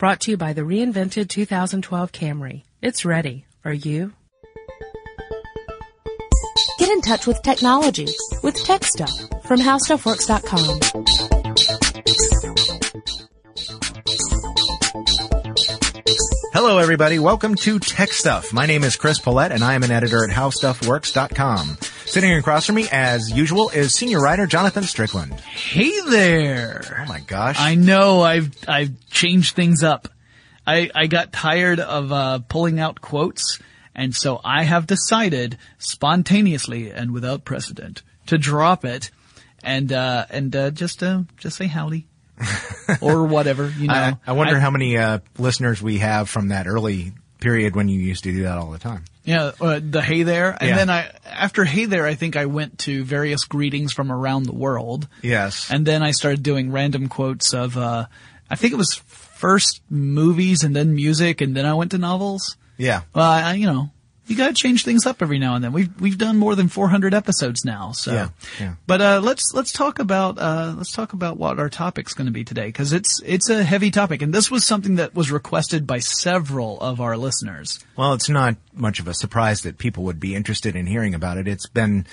Brought to you by the reinvented 2012 Camry. It's ready. Are you? Get in touch with technology with Tech Stuff from HowStuffWorks.com. Hello, everybody. Welcome to Tech Stuff. My name is Chris Pollette, and I am an editor at HowStuffWorks.com. Sitting across from me, as usual, is senior writer Jonathan Strickland. Hey there. Oh my gosh. I know I've I've changed things up. I I got tired of uh, pulling out quotes, and so I have decided spontaneously and without precedent to drop it and uh, and uh, just uh, just say howdy or whatever. You know. I, I wonder I- how many uh, listeners we have from that early period when you used to do that all the time. Yeah, uh, the hey there, and Yeah. then I after hey there, I think I went to various greetings from around the world. Yes. And then I started doing random quotes of, uh, I think it was first movies and then music and then I went to novels. yeah. Well, I, you know, you gotta change things up every now and then. We've, we've done more than 400 episodes now, so. Yeah, yeah. But, uh, let's, let's talk about, uh, let's talk about what our topic's gonna be today, cause it's, it's a heavy topic and this was something that was requested by several of our listeners. Well, it's not much of a surprise that people would be interested in hearing about it. It's been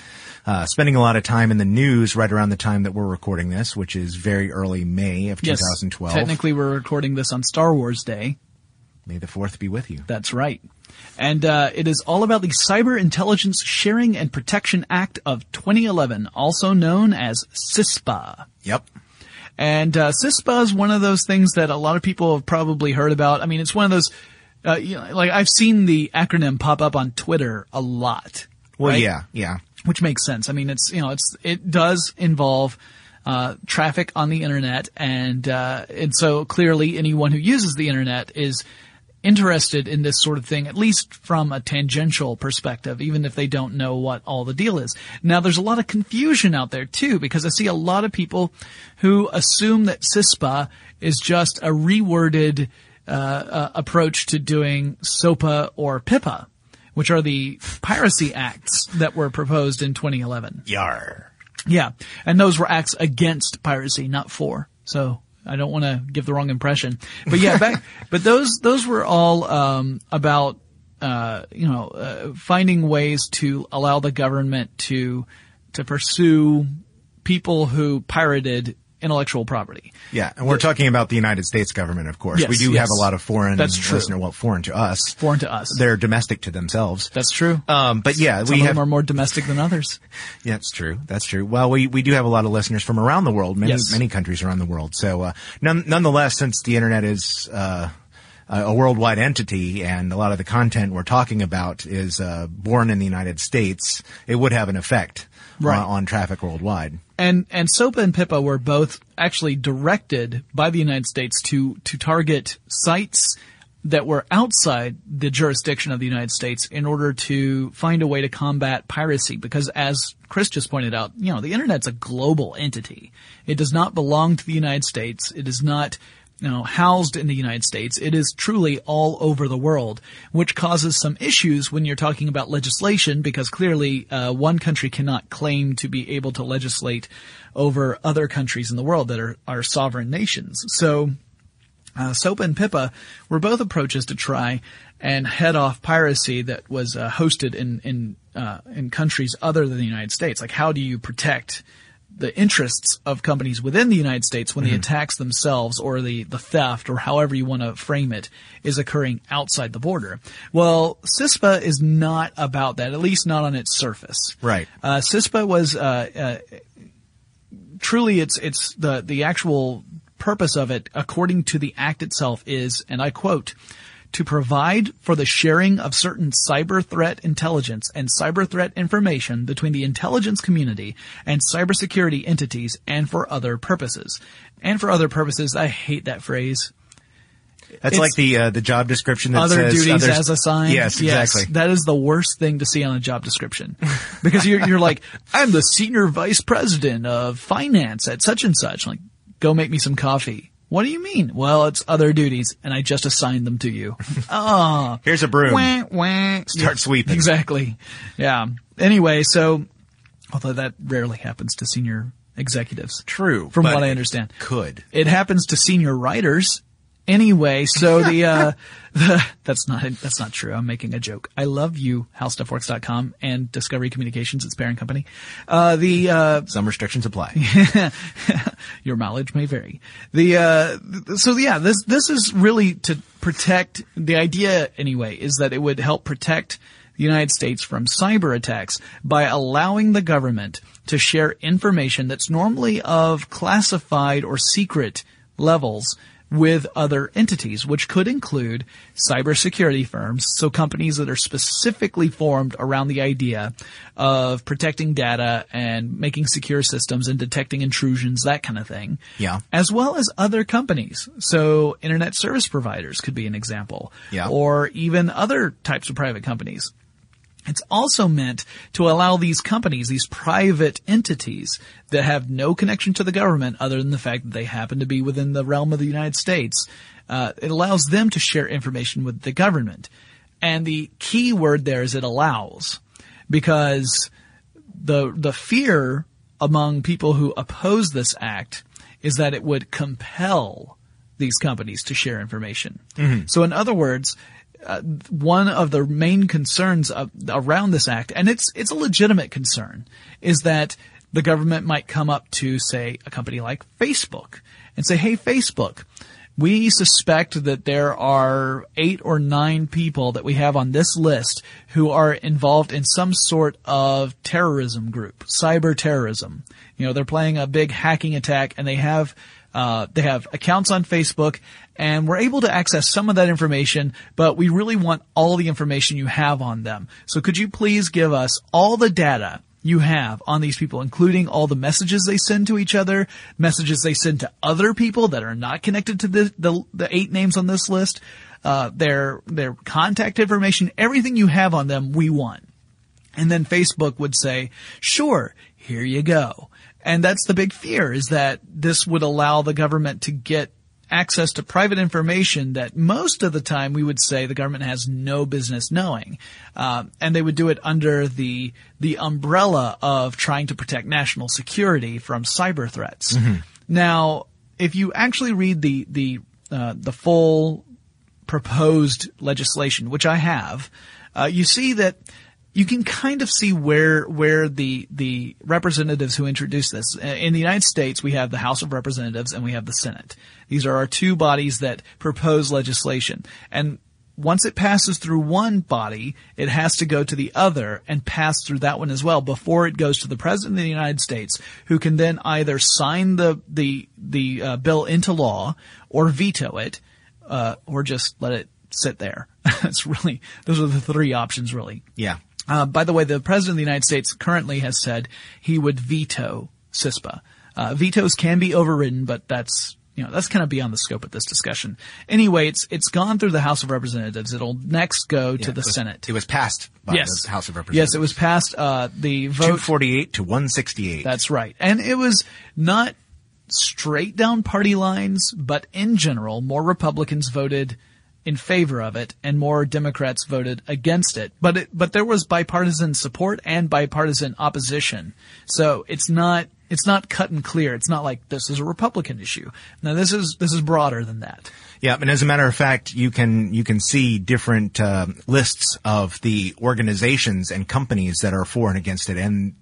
uh, spending a lot of time in the news right around the time that we're recording this, which is very early May of 2012. Technically we're recording this on Star Wars Day. May the 4th be with you. That's right. And uh, it is all about the Cyber Intelligence Sharing and Protection Act of 2011, also known as CISPA. Yep. And uh, CISPA is one of those things that a lot of people have probably heard about. I mean, it's one of those, uh, you know, like I've seen the acronym pop up on Twitter a lot. Well, right? yeah, yeah. which makes sense. I mean, it's you know, it's it does involve uh, traffic on the internet, and uh, and so clearly anyone who uses the internet is interested in this sort of thing, at least from a tangential perspective, even if they don't know what all the deal is. Now, there's a lot of confusion out there too, because I see a lot of people who assume that CISPA is just a reworded uh, uh, approach to doing SOPA or PIPA, which are the piracy acts that were proposed in 2011. Yar. Yeah, and those were acts against piracy, not for. So I don't want to give the wrong impression, but yeah, back, but those those were all um, about uh, you know uh, finding ways to allow the government to to pursue people who pirated intellectual property. Yeah, and we're talking about the United States government, of course. Yes, we do yes. have a lot of foreign That's true. listener, well, foreign to us. Foreign to us. They're domestic to themselves. That's true. Um, but yeah, Some we of have. them are more domestic than others. Yeah, that's true. That's true. Well, we, we do have a lot of listeners from around the world, many Yes. many countries around the world. So, uh, none, nonetheless, since the internet is uh, a a worldwide entity, and a lot of the content we're talking about is uh, born in the United States, it would have an effect Right. on, on traffic worldwide. And and SOPA and PIPA were both actually directed by the United States to to target sites that were outside the jurisdiction of the United States in order to find a way to combat piracy because as Chris just pointed out, you know, the internet's a global entity. It does not belong to the United States. It is not you know, housed in the United States. It is truly all over the world, which causes some issues when you're talking about legislation because clearly uh, one country cannot claim to be able to legislate over other countries in the world that are, are sovereign nations. So uh, SOPA and PIPA were both approaches to try and head off piracy that was uh, hosted in in uh, in countries other than the United States. Like, how do you protect the interests of companies within the United States when the attacks themselves or the, the theft or however you want to frame it is occurring outside the border. Well, CISPA is not about that, at least not on its surface. Right. Uh, CISPA was, uh, uh, truly it's, it's the, the actual purpose of it, according to the act itself is, and I quote, to provide for the sharing of certain cyber threat intelligence and cyber threat information between the intelligence community and cybersecurity entities and for other purposes. And for other purposes, I hate that phrase. That's It's- like the uh, the job description that other says duties others- as assigned. Yes, exactly. That is the worst thing to see on a job description. because you're, you're like, I'm the senior vice president of finance at such and such. like, go make me some coffee. What do you mean? Well, it's other duties and I just assigned them to you. oh. Here's a broom. Wah, wah. Start sweeping. Exactly. Yeah. Anyway, so, although that rarely happens to senior executives. True, From what I it understand. Could. It happens to senior writers Anyway, so the, uh, the, that's not, that's not true. I'm making a joke. I love you, howstuffworks.com and Discovery Communications, its parent company. Uh, the, uh, Some restrictions apply. your mileage may vary. The, uh, so yeah, this, this is really to protect, the idea anyway, is that it would help protect the United States from cyber attacks by allowing the government to share information that's normally of classified or secret levels with other entities, which could include cybersecurity firms, so companies that are specifically formed around the idea of protecting data and making secure systems and detecting intrusions, that kind of thing. Yeah. As well as other companies. So internet service providers could be an example. Yeah. Or even other types of private companies. It's also meant to allow these companies, these private entities that have no connection to the government other than the fact that they happen to be within the realm of the United States, uh, it allows them to share information with the government. And the key word there is it allows because the, the fear among people who oppose this act is that it would compel these companies to share information. So in other words, uh, one of the main concerns of, around this act, and it's it's a legitimate concern, is that the government might come up to say a company like Facebook and say, "Hey, Facebook." We suspect that there are eight or nine people that we have on this list who are involved in some sort of terrorism group, cyber terrorism. You know, they're playing a big hacking attack and they have uh, they have accounts on Facebook, and we're able to access some of that information, but we really want all the information you have on them. So could you please give us all the data you have on these people, including all the messages they send to each other, messages they send to other people that are not connected to the, the, the eight names on this list, uh, their, their contact information, everything you have on them, we want. And then Facebook would say, sure, here you go. And that's the big fear is that this would allow the government to get access to private information that most of the time we would say the government has no business knowing. Um, and they would do it under the, the umbrella of trying to protect national security from cyber threats. Now, if you actually read the, the, uh, the full proposed legislation, which I have, uh, you see that you can kind of see where where the the representatives who introduced this in the United States we have the House of Representatives and we have the Senate. These are our two bodies that propose legislation and once it passes through one body, it has to go to the other and pass through that one as well before it goes to the President of the United States, who can then either sign the the the uh, bill into law or veto it, uh, or just let it sit there. it's really those are the three options, really. Yeah. Uh, by the way, the president of the United States currently has said he would veto CISPA. Uh, vetoes can be overridden, but that's you know that's kind of beyond the scope of this discussion. Anyway, it's it's gone through the House of Representatives. It'll next go to Yeah, the it was- Senate. It was passed by yes, the House of Representatives. Yes, it was passed. Uh, the vote 248 to 168. that's right. And it was not straight down party lines, but in general, more Republicans voted in favor of it and more Democrats voted against it. But it, but there was bipartisan support and bipartisan opposition. So it's not, it's not cut and clear. It's not like this is a Republican issue. Now this is, this is broader than that. Yeah, and as a matter of fact, you can you can see different uh, lists of the organizations and companies that are for and against it, and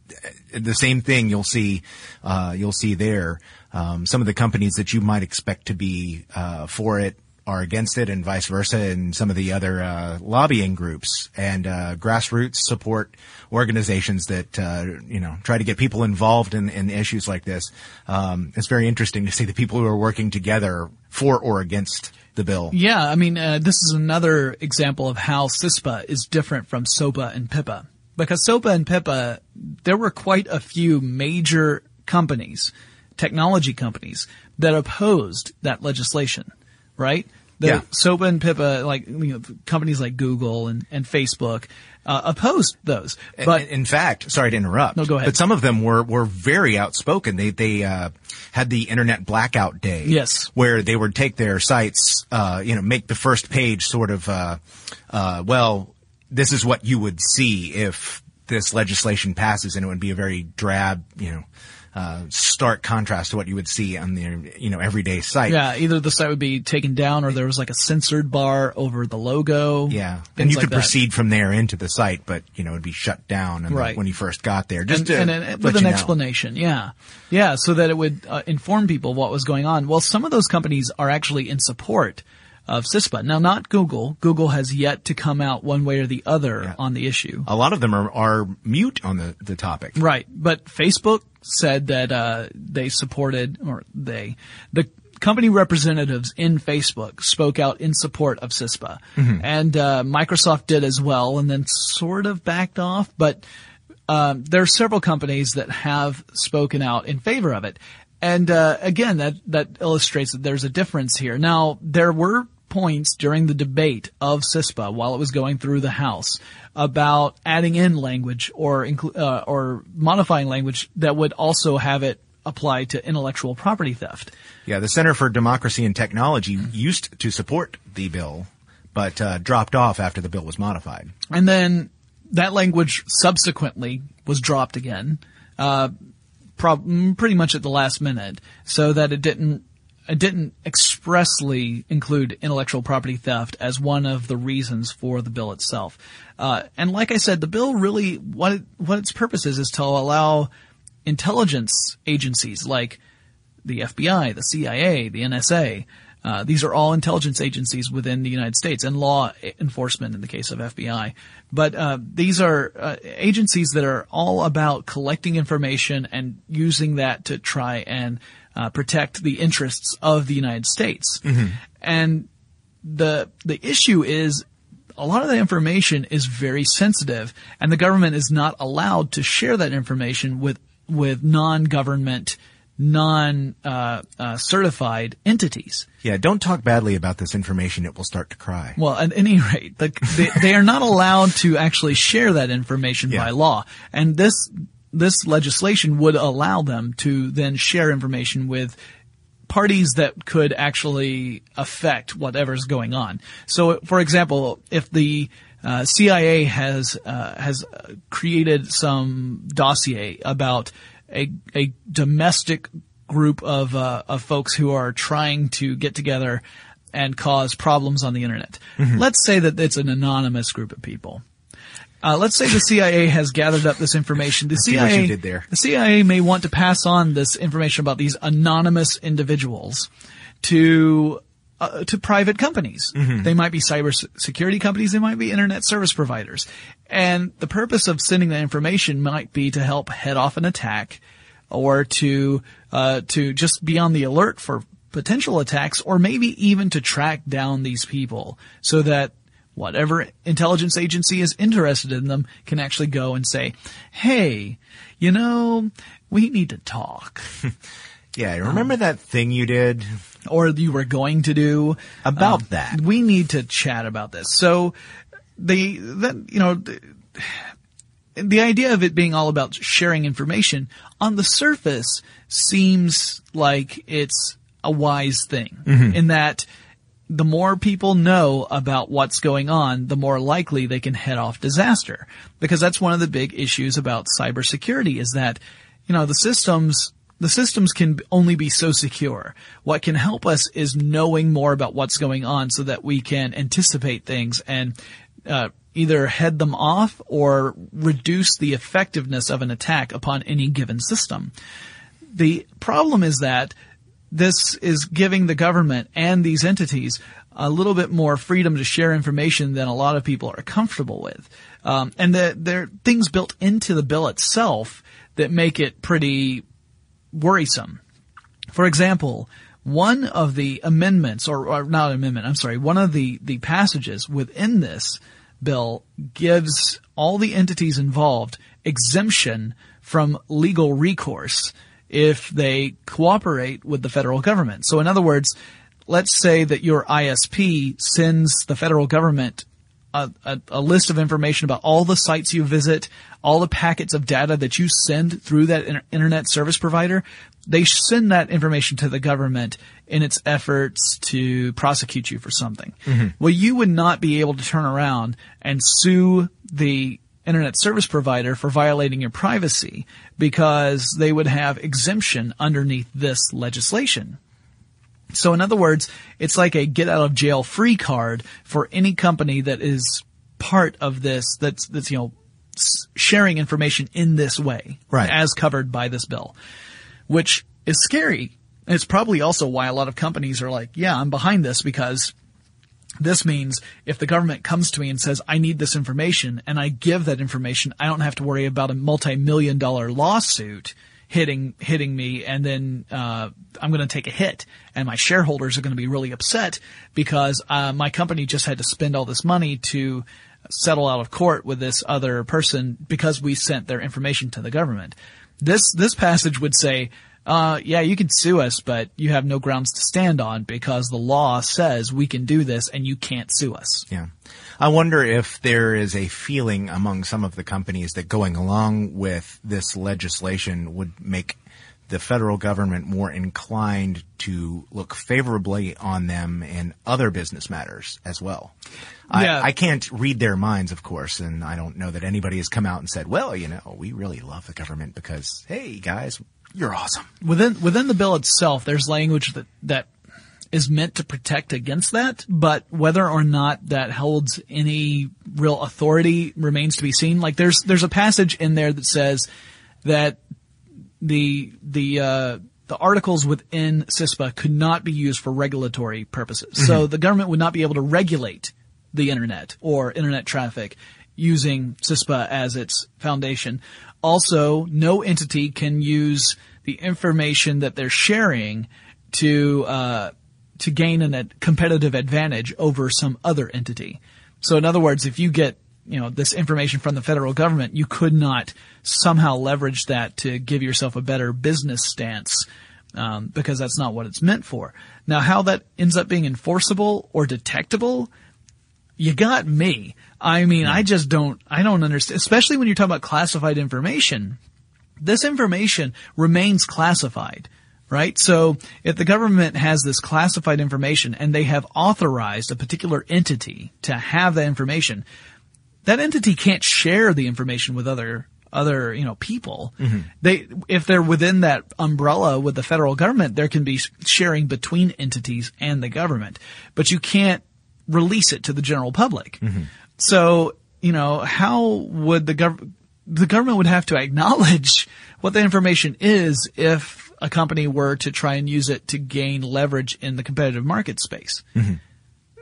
uh, the same thing you'll see uh, you'll see there. Um, some of the companies that you might expect to be uh, for it are against it, and vice versa, and some of the other uh, lobbying groups and uh, grassroots support organizations that uh, you know try to get people involved in, in issues like this. Um, it's very interesting to see the people who are working together for or against the bill. Yeah, I mean, uh, this is another example of how CISPA is different from SOPA and PIPA. Because SOPA and PIPA, there were quite a few major companies, technology companies, that opposed that legislation, right? The Yeah. SOPA and PIPA, like, you know, companies like Google and, and Facebook, uh, opposed those. But in, in fact, sorry to interrupt. No, go ahead. But some of them were were very outspoken. They they uh, had the internet blackout day. Yes. where they would take their sites, uh, you know, make the first page sort of, uh, uh, well, this is what you would see if this legislation passes, and it would be a very drab, you know. Uh, stark contrast to what you would see on the you know everyday site. Yeah, either the site would be taken down or there was like a censored bar over the logo. Yeah, and you like could that. proceed from there into the site, but you know it'd be shut down and Right. when you first got there. Just and, and, and with an know. explanation. Yeah, yeah, so that it would uh, inform people what was going on. Well, some of those companies are actually in support of CISPA. Now, not Google. Google has yet to come out one way or the other on the issue. A lot of them are, are mute on the, the topic. Right, but Facebook said that uh, they supported, or they, the company representatives in Facebook spoke out in support of CISPA, and uh, Microsoft did as well, and then sort of backed off. But um, there are several companies that have spoken out in favor of it, and uh, again, that that illustrates that there's a difference here. Now, there were points during the debate of CISPA while it was going through the House about adding in language or uh, or modifying language that would also have it apply to intellectual property theft. Yeah, the Center for Democracy and Technology used to support the bill, but uh, dropped off after the bill was modified. And then that language subsequently was dropped again, uh, prob- pretty much at the last minute, so that it didn't didn't expressly include intellectual property theft as one of the reasons for the bill itself. Uh, and like I said, the bill really what it, what its purpose is is to allow intelligence agencies like the FBI, the CIA, the NSA. Uh, these are all intelligence agencies within the United States and law enforcement in the case of FBI. But uh, these are uh, agencies that are all about collecting information and using that to try and uh, protect the interests of the United States. Mm-hmm. And the the issue is a lot of the information is very sensitive, and the government is not allowed to share that information with with non-government, non-certified uh, uh, entities. Yeah, don't talk badly about this information. It will start to cry. Well, at any rate, the, they, they are not allowed to actually share that information Yeah. by law, and this this legislation would allow them to then share information with parties that could actually affect whatever's going on. So, for example, if the uh, CIA has uh, has created some dossier about a a domestic group of uh, of folks who are trying to get together and cause problems on the internet. Let's say that it's an anonymous group of people. Uh, let's say the CIA has gathered up this information. The CIA, you did there. the CIA may want to pass on this information about these anonymous individuals to uh, to private companies. They might be cyber security companies. They might be internet service providers. And the purpose of sending that information might be to help head off an attack, or to uh, to just be on the alert for potential attacks, or maybe even to track down these people so that whatever intelligence agency is interested in them can actually go and say, "Hey, you know, we need to talk." Yeah, remember um, that thing you did? or you were going to do About um, that. We need to chat about this. So the that you know the, the idea of it being all about sharing information on the surface seems like it's a wise thing mm-hmm. in that the more people know about what's going on, the more likely they can head off disaster. Because that's one of the big issues about cybersecurity is that, you know, the systems, the systems can only be so secure. What can help us is knowing more about what's going on so that we can anticipate things and, uh, either head them off or reduce the effectiveness of an attack upon any given system. The problem is that this is giving the government and these entities a little bit more freedom to share information than a lot of people are comfortable with. Um, and the, there are things built into the bill itself that make it pretty worrisome. For example, one of the amendments, or, or not amendment, I'm sorry, one of the, the passages within this bill gives all the entities involved exemption from legal recourse if they cooperate with the federal government. So in other words, let's say that your ISP sends the federal government a, a, a list of information about all the sites you visit, all the packets of data that you send through that inter- internet service provider. They send that information to the government in its efforts to prosecute you for something. Mm-hmm. Well, you would not be able to turn around and sue the internet service provider for violating your privacy because they would have exemption underneath this legislation. So in other words, it's like a get out of jail free card for any company that is part of this that's that's you know sharing information in this way right. as covered by this bill, which is scary. And it's probably also why a lot of companies are like, yeah, I'm behind this because this means if the government comes to me and says, I need this information and I give that information, I don't have to worry about a multi-million dollar lawsuit hitting, hitting me and then, uh, I'm going to take a hit and my shareholders are going to be really upset because, uh, my company just had to spend all this money to settle out of court with this other person because we sent their information to the government. This, this passage would say, uh, yeah, you can sue us, but you have no grounds to stand on because the law says we can do this and you can't sue us. Yeah. I wonder if there is a feeling among some of the companies that going along with this legislation would make the federal government more inclined to look favorably on them in other business matters as well. Yeah. I, I can't read their minds, of course, and I don't know that anybody has come out and said, well, you know, we really love the government because, hey, guys, you're awesome. Within within the bill itself, there's language that that is meant to protect against that, but whether or not that holds any real authority remains to be seen. Like there's there's a passage in there that says that the the uh, the articles within CISPA could not be used for regulatory purposes. Mm-hmm. So the government would not be able to regulate the internet or internet traffic using CISPA as its foundation. Also, no entity can use the information that they're sharing to uh, to gain a competitive advantage over some other entity. So, in other words, if you get you know this information from the federal government, you could not somehow leverage that to give yourself a better business stance um, because that's not what it's meant for. Now, how that ends up being enforceable or detectable, you got me. I mean, I just don't, I don't understand, especially when you're talking about classified information. This information remains classified, right? So if the government has this classified information and they have authorized a particular entity to have that information, that entity can't share the information with other other you know people mm-hmm. they if they're within that umbrella with the federal government there can be sharing between entities and the government but you can't release it to the general public mm-hmm. so you know how would the government the government would have to acknowledge what the information is if a company were to try and use it to gain leverage in the competitive market space mm-hmm.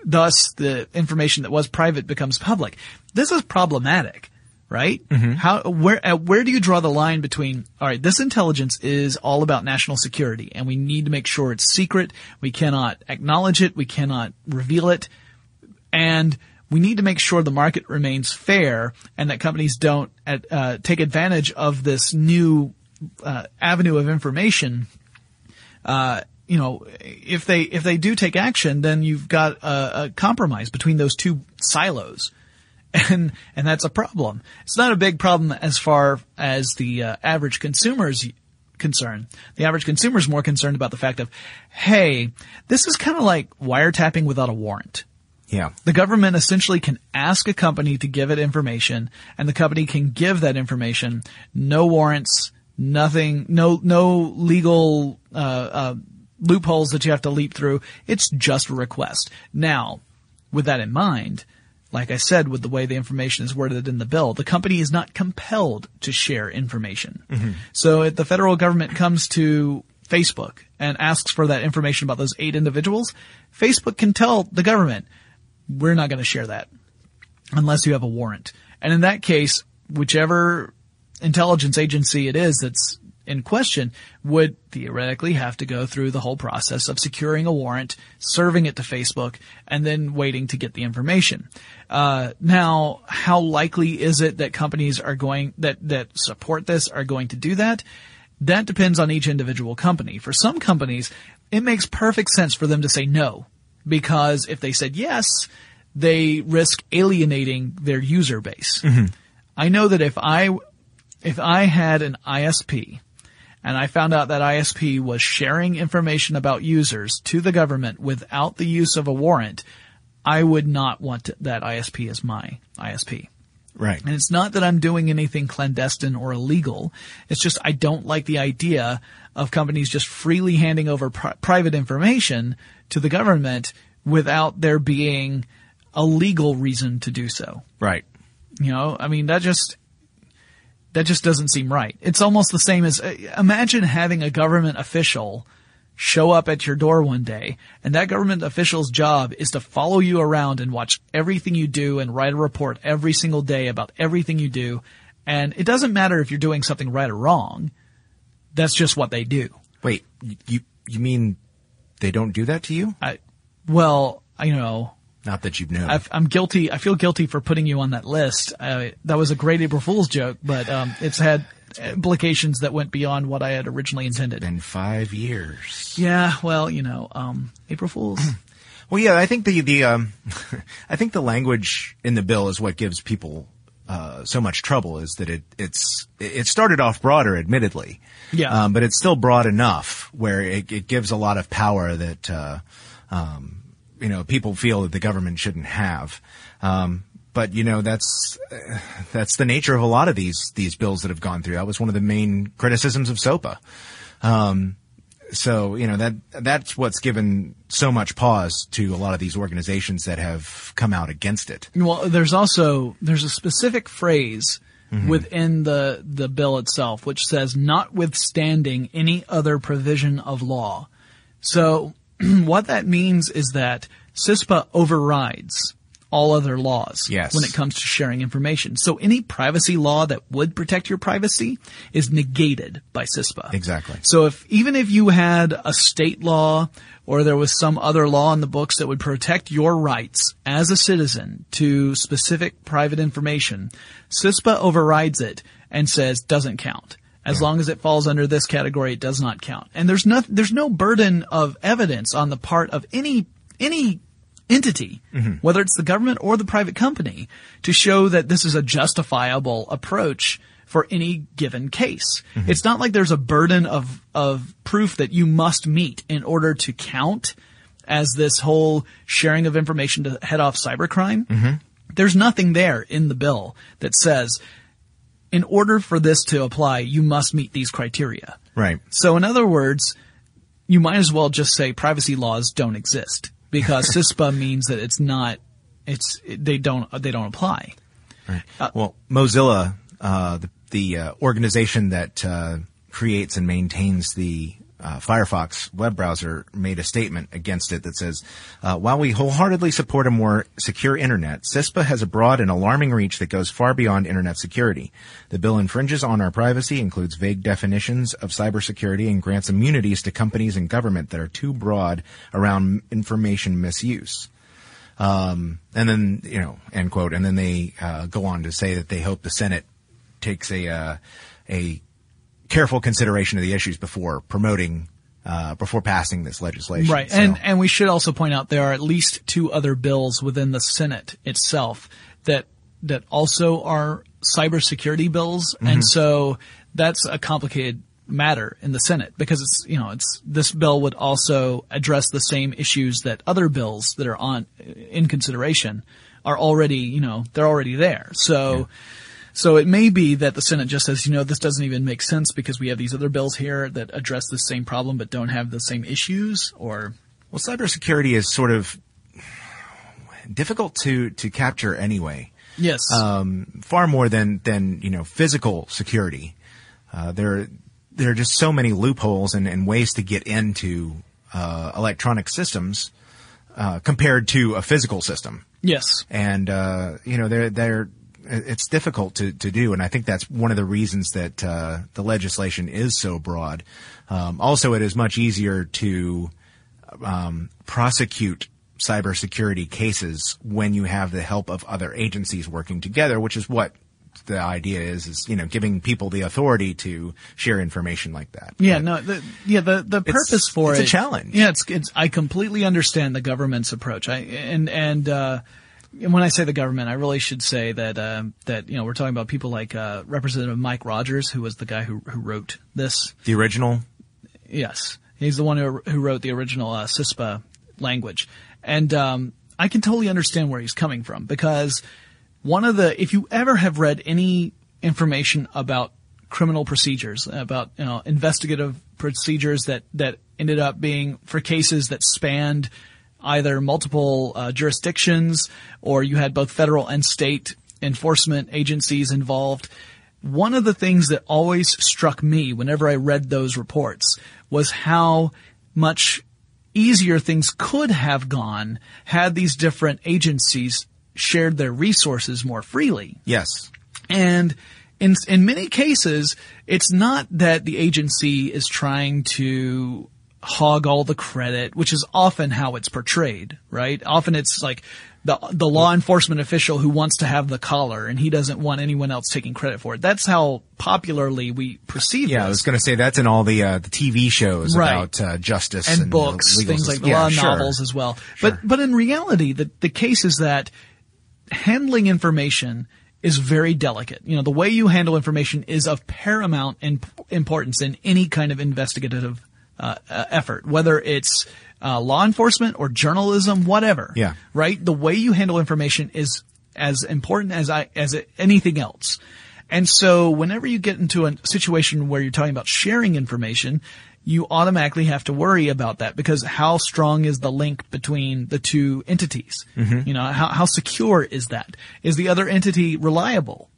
Thus, the information that was private becomes public. This is problematic, right? Mm-hmm. How, where, where do you draw the line between, alright, this intelligence is all about national security and we need to make sure it's secret. We cannot acknowledge it. We cannot reveal it. And we need to make sure the market remains fair and that companies don't uh, take advantage of this new uh, avenue of information uh, you know, if they if they do take action, then you've got a, a compromise between those two silos, and and that's a problem. It's not a big problem as far as the uh, average consumer's concerned. The average consumer is more concerned about the fact of, hey, this is kind of like wiretapping without a warrant. Yeah. The government essentially can ask a company to give it information, and the company can give that information, no warrants, nothing, no no legal uh, uh, loopholes that you have to leap through. It's just a request. Now, with that in mind, like I said, with the way the information is worded in the bill, the company is not compelled to share information. Mm-hmm. So if the federal government comes to Facebook and asks for that information about those eight individuals, Facebook can tell the government, we're not going to share that unless you have a warrant. And in that case, whichever intelligence agency it is that's in question would theoretically have to go through the whole process of securing a warrant, serving it to Facebook, and then waiting to get the information. Uh, now, how likely is it that companies are going that that support this are going to do that? That depends on each individual company. For some companies, it makes perfect sense for them to say no, because if they said yes, they risk alienating their user base. Mm-hmm. I know that if I if I had an ISP and I found out that ISP was sharing information about users to the government without the use of a warrant, I would not want that ISP as my ISP. Right. And it's not that I'm doing anything clandestine or illegal. It's just I don't like the idea of companies just freely handing over pri- private information to the government without there being a legal reason to do so. Right. You know, I mean, that just, that just doesn't seem right. It's almost the same as, uh, imagine having a government official show up at your door one day and that government official's job is to follow you around and watch everything you do and write a report every single day about everything you do. And it doesn't matter if you're doing something right or wrong. That's just what they do. Wait, you you mean they don't do that to you? I, well, you know, Not that you know. I've, I'm guilty. I feel guilty for putting you on that list. Uh, that was a great April Fool's joke, but um, it's had implications that went beyond what I had originally intended. Been five years. Yeah, well, you know, um, April Fools. Well, yeah, I think the the um, I think the language in the bill is what gives people uh, so much trouble. Is that it it's it started off broader, admittedly, Yeah. um, but it's still broad enough where it, it gives a lot of power that uh, um, you know people feel that the government shouldn't have. Um, but you know that's uh, that's the nature of a lot of these these bills that have gone through. That was one of the main criticisms of SOPA. Um, so you know that that's what's given so much pause to a lot of these organizations that have come out against it. well, there's also there's a specific phrase Mm-hmm. within the the bill itself which says notwithstanding any other provision of law. So what that means is that CISPA overrides all other laws Yes. when it comes to sharing information. So any privacy law that would protect your privacy is negated by CISPA. Exactly. So if even if you had a state law or there was some other law in the books that would protect your rights as a citizen to specific private information, CISPA overrides it and says doesn't count. As long as it falls under this category, it does not count. And there's no there's no burden of evidence on the part of any any entity, mm-hmm. whether it's the government or the private company, to show that this is a justifiable approach for any given case. Mm-hmm. It's not like there's a burden of, of proof that you must meet in order to count as this whole sharing of information to head off cybercrime. Mm-hmm. There's nothing there in the bill that says, in order for this to apply, you must meet these criteria. Right. So in other words, you might as well just say privacy laws don't exist because CISPA means that it's not, it's, they don't, they don't apply. well, Mozilla, uh, the, the uh, organization that uh, creates and maintains the uh, Firefox web browser, made a statement against it that says, uh, "While we wholeheartedly support a more secure internet, CISPA has a broad and alarming reach that goes far beyond internet security. The bill infringes on our privacy, includes vague definitions of cybersecurity, and grants immunities to companies and government that are too broad around information misuse." Um, and then, you know, end quote. And then they uh, go on to say that they hope the Senate takes a uh, a careful consideration of the issues before promoting uh, before passing this legislation. Right. So- And, and we should also point out there are at least two other bills within the Senate itself that, that also are cybersecurity bills. Mm-hmm. And so that's a complicated matter in the Senate because it's, you know, it's, this bill would also address the same issues that other bills that are on, in consideration are already, you know, they're already there. So, so it may be that the Senate just says, you know, this doesn't even make sense because we have these other bills here that address the same problem but don't have the same issues or well, cybersecurity is sort of difficult to to capture anyway. Yes. um, far more than than you know physical security. Uh, there there are just so many loopholes and, and ways to get into uh, electronic systems uh, compared to a physical system. yes. And uh, you know they're they're it's difficult to, to do, and I think that's one of the reasons that uh, the legislation is so broad. Um, also, it is much easier to um, prosecute cybersecurity cases when you have the help of other agencies working together, which is what the idea is, is, you know, giving people the authority to share information like that. Yeah, But- no, the, yeah, the, the It's- purpose for it. it's a challenge. Yeah, it's, it's, I completely understand the government's approach. I, and, and, uh, and when I say the government, I really should say that, um, that, you know, we're talking about people like, uh, Representative Mike Rogers, who was the guy who, who wrote this. The original, Yes. He's the one who, who wrote the original, uh, CISPA language. And, um, I can totally understand where he's coming from because one of the, if you ever have read any information about criminal procedures, about, you know, investigative procedures that, that ended up being for cases that spanned either multiple uh, jurisdictions or you had both federal and state enforcement agencies involved. One of the things that always struck me whenever I read those reports was how much easier things could have gone had these different agencies shared their resources more freely. Yes. And in in many cases, it's not that the agency is trying to hog all the credit, which is often how it's portrayed, right? Often it's like the the law enforcement official who wants to have the collar and he doesn't want anyone else taking credit for it. That's how popularly we perceive Yeah, this. I was going to say that's in all the uh, the TV shows Right. about uh, justice and, and, books, legal things like system. the yeah, law sure. novels as well. But but in reality, the the case is that handling information is very delicate. You know, the way you handle information is of paramount in, importance in any kind of investigative uh, uh, effort, whether it's uh, law enforcement or journalism, whatever. Yeah. Right. The way you handle information is as important as I as anything else. And so whenever you get into a situation where you're talking about sharing information, you automatically have to worry about that because how strong is the link between the two entities? You know, how, how secure is that? Is the other entity reliable?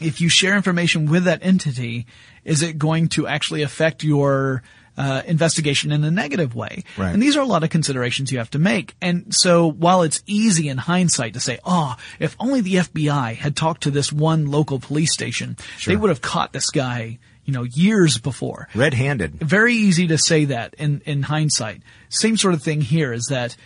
If you share information with that entity, is it going to actually affect your uh, investigation in a negative way? Right. And these are a lot of considerations you have to make. And so while it's easy in hindsight to say, oh, if only the FBI had talked to this one local police station, they would have caught this guy, you know, years before. Red-handed. Very easy to say that in, in hindsight. Same sort of thing here is that,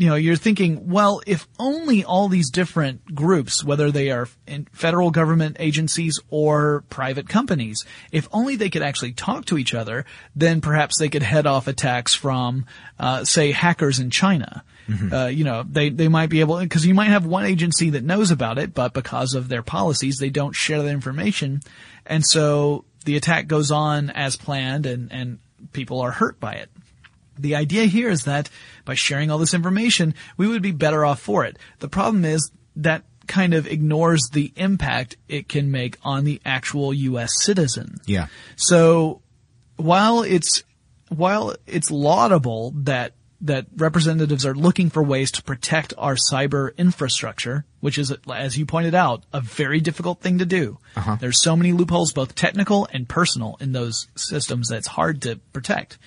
you know, you're thinking, well, if only all these different groups, whether they are in federal government agencies or private companies, if only they could actually talk to each other, then perhaps they could head off attacks from, uh, say, hackers in China. Uh, you know, they, they might be able, because you might have one agency that knows about it, but because of their policies, they don't share that information. And so the attack goes on as planned and, and people are hurt by it. The idea here is that by sharing all this information, we would be better off for it. The problem is that kind of ignores the impact it can make on the actual U.S. citizen. Yeah. So while it's while it's laudable that that representatives are looking for ways to protect our cyber infrastructure, which is, as you pointed out, a very difficult thing to do. Uh-huh. There's so many loopholes, both technical and personal, in those systems that it's hard to protect.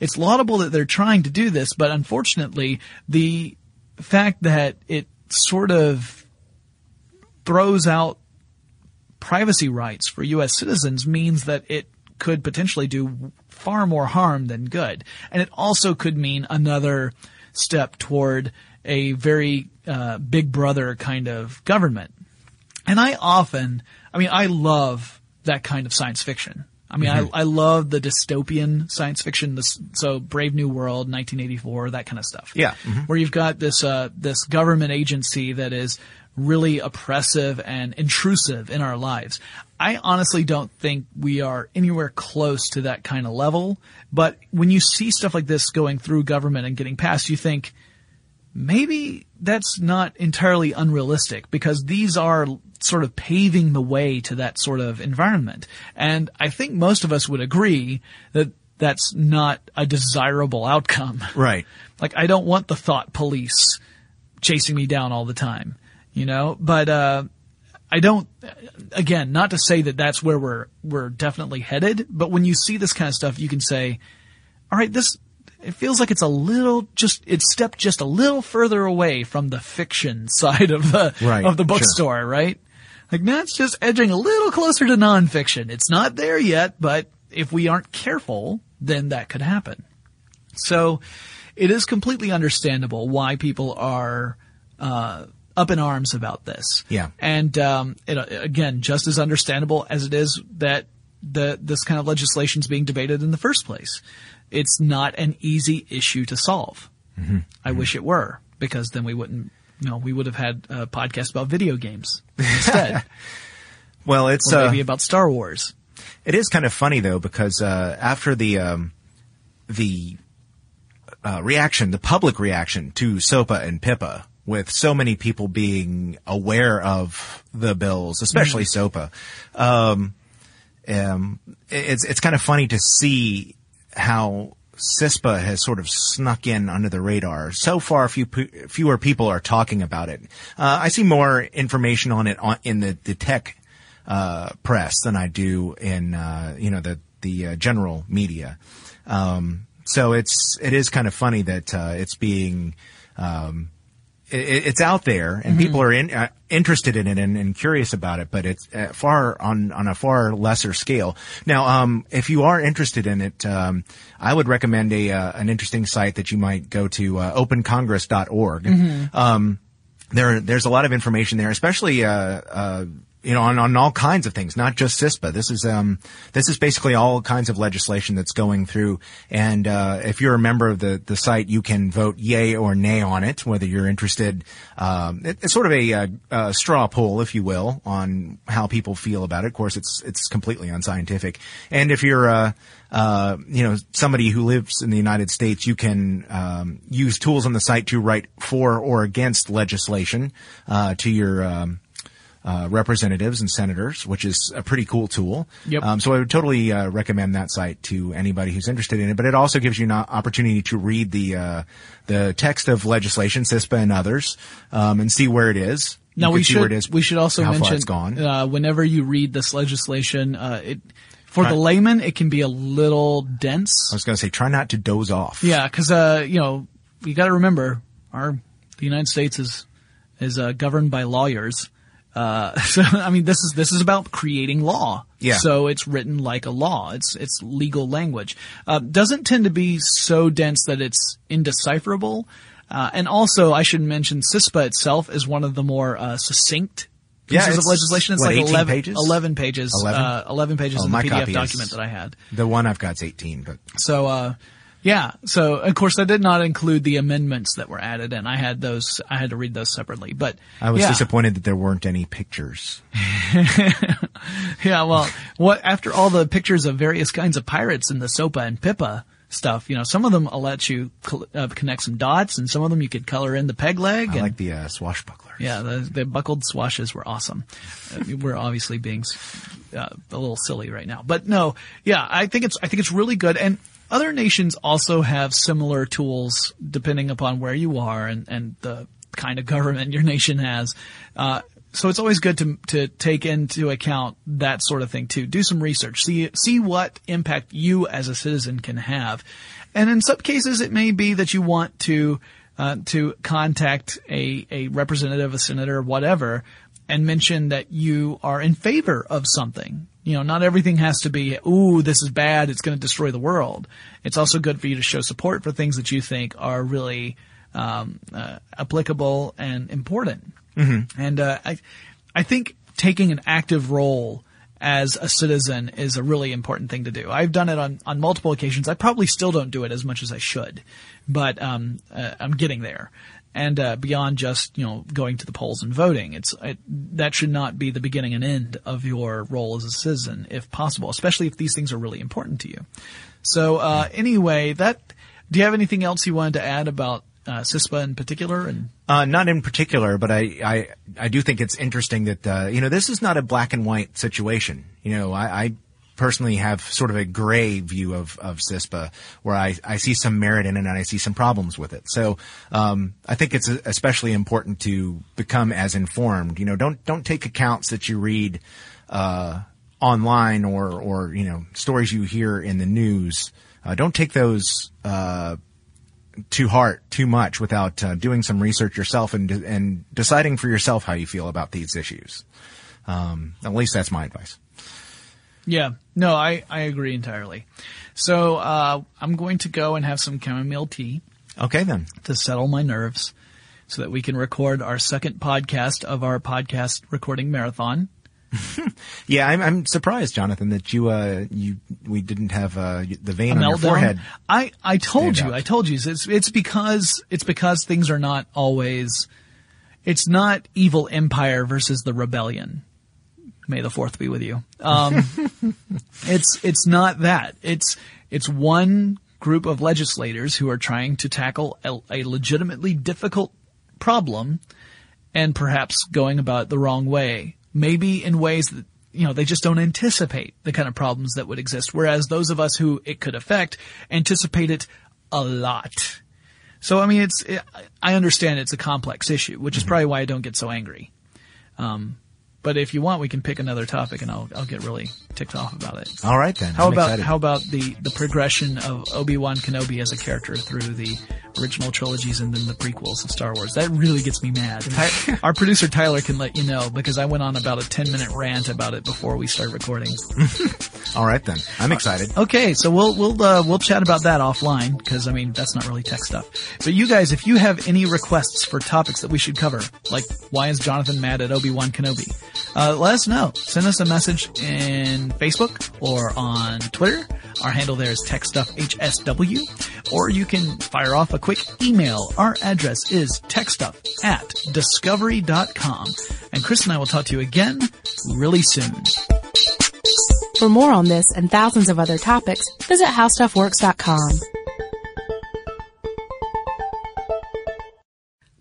It's laudable that they're trying to do this, but unfortunately, the fact that it sort of throws out privacy rights for U.S. citizens means that it could potentially do far more harm than good. And it also could mean another step toward a very uh, big brother kind of government. And I often, I mean, I love that kind of science fiction. I mean, I, I love the dystopian science fiction, this, so Brave New World, 1984, that kind of stuff. Yeah. Where you've got this, uh, this government agency that is really oppressive and intrusive in our lives. I honestly don't think we are anywhere close to that kind of level, but when you see stuff like this going through government and getting passed, you think, maybe that's not entirely unrealistic because these are sort of paving the way to that sort of environment. And I think most of us would agree that that's not a desirable outcome. Right. Like I don't want the thought police chasing me down all the time, you know, but, uh, I don't, again, not to say that that's where we're, we're definitely headed, but when you see this kind of stuff, you can say, all right, this, it feels like it's a little just, it's stepped just a little further away from the fiction side of the, Right, of the sure. bookstore, right? Like it's just edging a little closer to nonfiction. It's not there yet, but if we aren't careful, then that could happen. So it is completely understandable why people are uh, up in arms about this. Yeah. And um, it, again, just as understandable as it is that the this kind of legislation is being debated in the first place. It's not an easy issue to solve. I wish it were because then we wouldn't. You know, we would have had a podcast about video games instead, Well, it's or uh, maybe about Star Wars. It is kind of funny though because uh, after the um, the uh, reaction, the public reaction to SOPA and PIPA with so many people being aware of the bills, especially SOPA. Um, um, it's it's kind of funny to see how CISPA has sort of snuck in under the radar. So far, few fewer people are talking about it. Uh, I see more information on it on, in the the tech uh, press than I do in uh, you know the the uh, general media. Um, so it's it is kind of funny that uh, it's being um, it, it's out there and mm-hmm. people are in, uh, interested in it and, and, curious about it, but it's uh, far on on a far lesser scale. Now, um, if you are interested in it, um, I would recommend a uh, an interesting site that you might go to uh, opencongress.org. Mm-hmm. Um, there, there's a lot of information there, especially uh, uh, you know, on, on all kinds of things, not just CISPA. This is, um, this is basically all kinds of legislation that's going through. And, uh, if you're a member of the, the site, you can vote yay or nay on it, whether you're interested. Um, it, it's sort of a, a, a, straw poll, if you will, on how people feel about it. Of course, it's, it's completely unscientific. And if you're, uh, uh, you know, somebody who lives in the United States, you can um, use tools on the site to write for or against legislation uh, to your um, uh, representatives and senators, which is a pretty cool tool. Yep. Um, so I would totally uh, recommend that site to anybody who's interested in it. But it also gives you an opportunity to read the uh, the text of legislation, CISPA and others, um, and see where it is. Now we should we should also mention uh, whenever you read this legislation, uh, it for the layman it can be a little dense. I was going to say try not to doze off. Yeah, because uh, you know you got to remember our the United States is is governed by lawyers. Uh, so I mean, this is this is about creating law. Yeah. So it's written like a law. It's it's legal language. Uh, doesn't tend to be so dense that it's indecipherable. Uh, and also, I should mention CISPA itself is one of the more uh, succinct pieces yeah, of legislation. It's what, like 11 pages. 11 pages. 11, uh, 11 pages oh, in the PDF document that I had. The one I've got is 18, but. So, uh, yeah. So of course I did not include the amendments that were added and I had those, I had to read those separately, but. I was yeah. disappointed that there weren't any pictures. yeah. Well, what, after all the pictures of various kinds of pirates in the SOPA and PIPA stuff, you know, some of them will let you uh, connect some dots and some of them you could color in the peg leg. I and, like the uh, swashbucklers. Yeah. The, the, buckled swashes were awesome. Uh, we're obviously being uh, a little silly right now, but no, yeah, I think it's, I think it's really good. And other nations also have similar tools depending upon where you are and, and the kind of government your nation has. Uh, so it's always good to to take into account that sort of thing too. Do some research. See see what impact you as a citizen can have. And in some cases it may be that you want to uh, to contact a, a representative, a senator, whatever, and mention that you are in favor of something. You know, not everything has to be, ooh, this is bad, it's going to destroy the world. It's also good for you to show support for things that you think are really um, uh, applicable and important. Mm-hmm. And uh, I, I think taking an active role as a citizen is a really important thing to do. I've done it on, on multiple occasions. I probably still don't do it as much as I should, but um, uh, I'm getting there and uh, beyond just you know going to the polls and voting. It's it, that should not be the beginning and end of your role as a citizen, if possible, especially if these things are really important to you. So uh, anyway, that do you have anything else you wanted to add about uh, CISPA in particular? And uh, not in particular, but I, I I do think it's interesting that uh, you know this is not a black and white situation. You know, I, I personally have sort of a gray view of, of CISPA where I, I see some merit in it and I see some problems with it. So, um, I think it's especially important to become as informed. You know, don't, don't take accounts that you read, uh, online or, or, you know, stories you hear in the news. Uh, don't take those, uh, to heart too much without uh, doing some research yourself and and deciding for yourself how you feel about these issues. Um, at least that's my advice. Yeah, no, I, I agree entirely. So, uh, I'm going to go and have some chamomile tea. Okay then. To settle my nerves so that we can record our second podcast of our podcast recording marathon. yeah, I'm, I'm surprised, Jonathan, that you, uh, you, we didn't have, uh, the vein on your forehead. I, I told you, out. I told you, it's, it's because, it's because things are not always, it's not evil empire versus the rebellion. May the fourth be with you. Um, it's it's not that. It's it's one group of legislators who are trying to tackle a, a legitimately difficult problem and perhaps going about it the wrong way. Maybe in ways that, you know, they just don't anticipate the kind of problems that would exist. Whereas those of us who it could affect anticipate it a lot. So, I mean, it's, it, I understand it's a complex issue, which is Mm-hmm. probably why I don't get so angry. Um, but if you want, we can pick another topic and I'll, I'll get really ticked off about it. All right then. How I'm about excited. how about the the progression of Obi Wan Kenobi as a character through the original trilogies and then the prequels of Star Wars? That really gets me mad. Our producer Tyler can let you know because I went on about a ten minute rant about it before we start recording. All right then. I'm excited. Okay, so we'll we'll uh, we'll chat about that offline because I mean that's not really tech stuff. But you guys, if you have any requests for topics that we should cover, like why is Jonathan mad at Obi Wan Kenobi, uh, let us know. Send us a message in Facebook or on Twitter. Our handle there is techstuffhsw, or you can fire off a quick email. Our address is techstuff at discovery.com. And Chris and I will talk to you again really soon. For more on this and thousands of other topics, visit howstuffworks.com.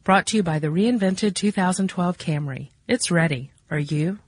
Brought to you by the reinvented 2012 Camry. It's ready. Are you?